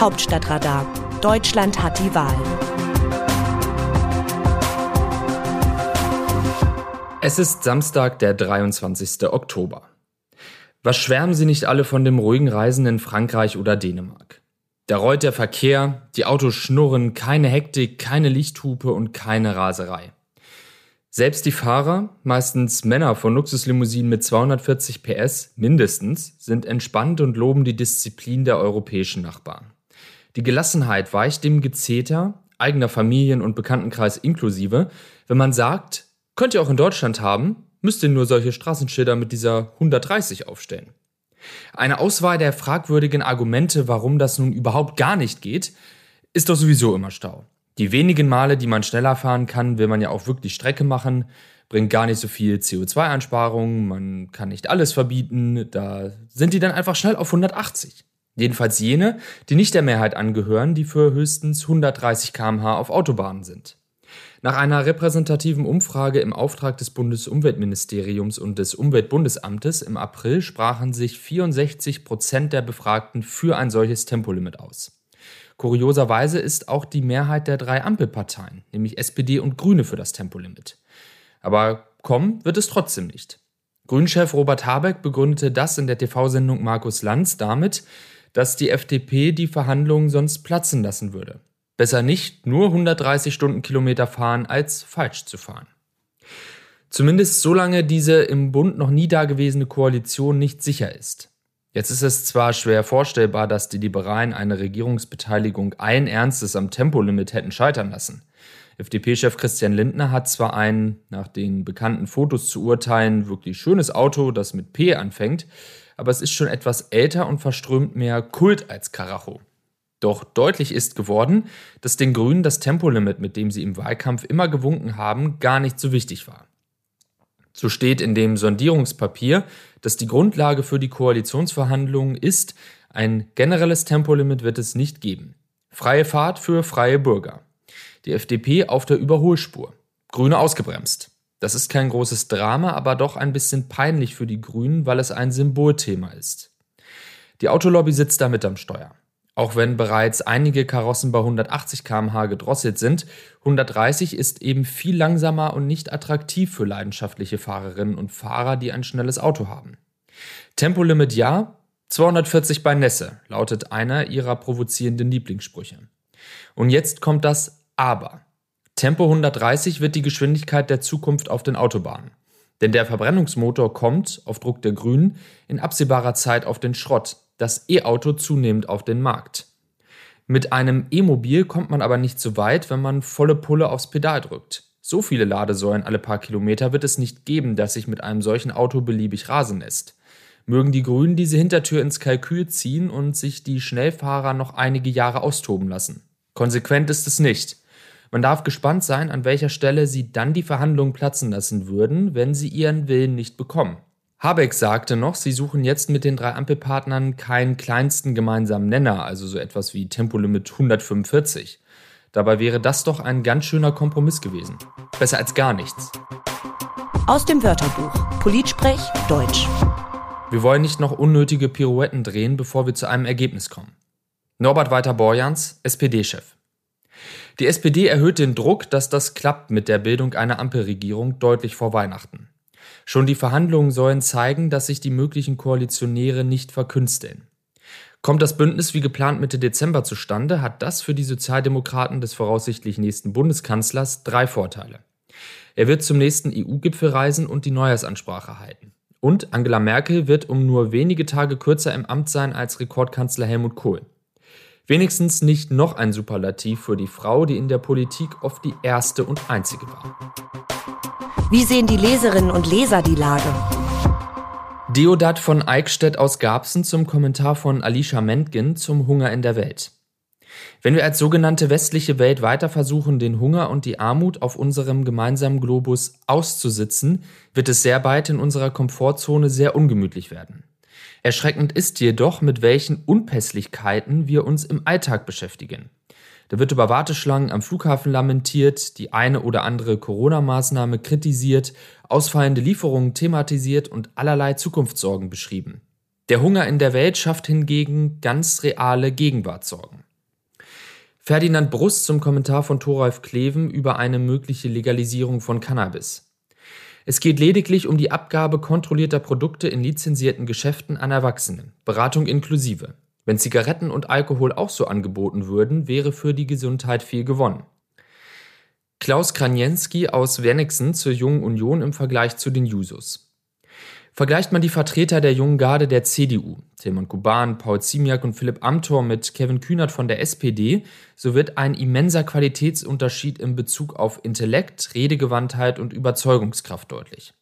Hauptstadtradar. Deutschland hat die Wahl. Es ist Samstag, der 23. Oktober. Was schwärmen Sie nicht alle von dem ruhigen Reisen in Frankreich oder Dänemark? Da rollt der Verkehr, die Autos schnurren, keine Hektik, keine Lichthupe und keine Raserei. Selbst die Fahrer, meistens Männer von Luxuslimousinen mit 240 PS mindestens, sind entspannt und loben die Disziplin der europäischen Nachbarn. Die Gelassenheit weicht dem Gezeter, eigener Familien- und Bekanntenkreis inklusive, wenn man sagt, könnt ihr auch in Deutschland haben, müsst ihr nur solche Straßenschilder mit dieser 130 aufstellen. Eine Auswahl der fragwürdigen Argumente, warum das nun überhaupt gar nicht geht, ist doch sowieso immer Stau. Die wenigen Male, die man schneller fahren kann, will man ja auch wirklich Strecke machen, bringt gar nicht so viel CO2-Einsparungen, man kann nicht alles verbieten, da sind die dann einfach schnell auf 180. Jedenfalls jene, die nicht der Mehrheit angehören, die für höchstens 130 km/h auf Autobahnen sind. Nach einer repräsentativen Umfrage im Auftrag des Bundesumweltministeriums und des Umweltbundesamtes im April sprachen sich 64 Prozent der Befragten für ein solches Tempolimit aus. Kurioserweise ist auch die Mehrheit der drei Ampelparteien, nämlich SPD und Grüne, für das Tempolimit. Aber kommen wird es trotzdem nicht. Grünchef Robert Habeck begründete das in der TV-Sendung Markus Lanz damit, dass die FDP die Verhandlungen sonst platzen lassen würde. Besser nicht nur 130 Stundenkilometer fahren, als falsch zu fahren. Zumindest solange diese im Bund noch nie dagewesene Koalition nicht sicher ist. Jetzt ist es zwar schwer vorstellbar, dass die Liberalen eine Regierungsbeteiligung allen Ernstes am Tempolimit hätten scheitern lassen. FDP-Chef Christian Lindner hat zwar ein, nach den bekannten Fotos zu urteilen, wirklich schönes Auto, das mit P anfängt, aber es ist schon etwas älter und verströmt mehr Kult als Karacho. Doch deutlich ist geworden, dass den Grünen das Tempolimit, mit dem sie im Wahlkampf immer gewunken haben, gar nicht so wichtig war. So steht in dem Sondierungspapier, dass die Grundlage für die Koalitionsverhandlungen ist, ein generelles Tempolimit wird es nicht geben. Freie Fahrt für freie Bürger. Die FDP auf der Überholspur. Grüne ausgebremst. Das ist kein großes Drama, aber doch ein bisschen peinlich für die Grünen, weil es ein Symbolthema ist. Die Autolobby sitzt damit am Steuer. Auch wenn bereits einige Karossen bei 180 km/h gedrosselt sind, 130 ist eben viel langsamer und nicht attraktiv für leidenschaftliche Fahrerinnen und Fahrer, die ein schnelles Auto haben. Tempolimit ja, 240 bei Nässe, lautet einer ihrer provozierenden Lieblingssprüche. Und jetzt kommt das Aber. Tempo 130 wird die Geschwindigkeit der Zukunft auf den Autobahnen. Denn der Verbrennungsmotor kommt, auf Druck der Grünen, in absehbarer Zeit auf den Schrott, das E-Auto zunehmend auf den Markt. Mit einem E-Mobil kommt man aber nicht so weit, wenn man volle Pulle aufs Pedal drückt. So viele Ladesäulen alle paar Kilometer wird es nicht geben, dass sich mit einem solchen Auto beliebig rasen lässt. Mögen die Grünen diese Hintertür ins Kalkül ziehen und sich die Schnellfahrer noch einige Jahre austoben lassen. Konsequent ist es nicht. Man darf gespannt sein, an welcher Stelle sie dann die Verhandlungen platzen lassen würden, wenn sie ihren Willen nicht bekommen. Habeck sagte noch, sie suchen jetzt mit den drei Ampelpartnern keinen kleinsten gemeinsamen Nenner, also so etwas wie Tempolimit 145. Dabei wäre das doch ein ganz schöner Kompromiss gewesen. Besser als gar nichts. Aus dem Wörterbuch Politsprech Deutsch. Wir wollen nicht noch unnötige Pirouetten drehen, bevor wir zu einem Ergebnis kommen. Norbert Walter-Borjans, SPD-Chef. Die SPD erhöht den Druck, dass das klappt mit der Bildung einer Ampelregierung deutlich vor Weihnachten. Schon die Verhandlungen sollen zeigen, dass sich die möglichen Koalitionäre nicht verkünsteln. Kommt das Bündnis wie geplant Mitte Dezember zustande, hat das für die Sozialdemokraten des voraussichtlich nächsten Bundeskanzlers drei Vorteile. Er wird zum nächsten EU-Gipfel reisen und die Neujahrsansprache halten. Und Angela Merkel wird um nur wenige Tage kürzer im Amt sein als Rekordkanzler Helmut Kohl. Wenigstens nicht noch ein Superlativ für die Frau, die in der Politik oft die erste und einzige war. Wie sehen die Leserinnen und Leser die Lage? Deodat von Eickstedt aus Garbsen zum Kommentar von Alicia Mentgen zum Hunger in der Welt. Wenn wir als sogenannte westliche Welt weiter versuchen, den Hunger und die Armut auf unserem gemeinsamen Globus auszusitzen, wird es sehr bald in unserer Komfortzone sehr ungemütlich werden. Erschreckend ist jedoch, mit welchen Unpässlichkeiten wir uns im Alltag beschäftigen. Da wird über Warteschlangen am Flughafen lamentiert, die eine oder andere Corona-Maßnahme kritisiert, ausfallende Lieferungen thematisiert und allerlei Zukunftssorgen beschrieben. Der Hunger in der Welt schafft hingegen ganz reale Gegenwartssorgen. Ferdinand Brust zum Kommentar von Thoralf Kleven über eine mögliche Legalisierung von Cannabis. Es geht lediglich um die Abgabe kontrollierter Produkte in lizenzierten Geschäften an Erwachsene, Beratung inklusive. Wenn Zigaretten und Alkohol auch so angeboten würden, wäre für die Gesundheit viel gewonnen. Klaus Kranienski aus Wernixen zur Jungen Union im Vergleich zu den Jusos. Vergleicht man die Vertreter der jungen Garde der CDU, Tilman Kuban, Paul Ziemiak und Philipp Amthor mit Kevin Kühnert von der SPD, so wird ein immenser Qualitätsunterschied in Bezug auf Intellekt, Redegewandtheit und Überzeugungskraft deutlich.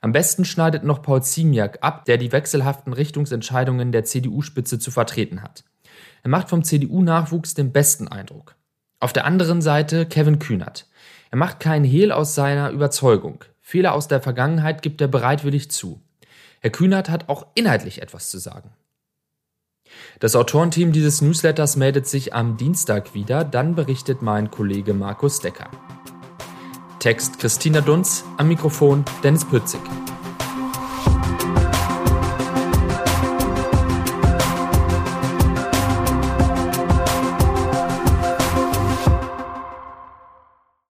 Am besten schneidet noch Paul Ziemiak ab, der die wechselhaften Richtungsentscheidungen der CDU-Spitze zu vertreten hat. Er macht vom CDU-Nachwuchs den besten Eindruck. Auf der anderen Seite Kevin Kühnert. Er macht keinen Hehl aus seiner Überzeugung. Fehler aus der Vergangenheit gibt er bereitwillig zu. Herr Kühnert hat auch inhaltlich etwas zu sagen. Das Autorenteam dieses Newsletters meldet sich am Dienstag wieder, dann berichtet mein Kollege Markus Decker. Text Christina Dunz, am Mikrofon Dennis Pützig.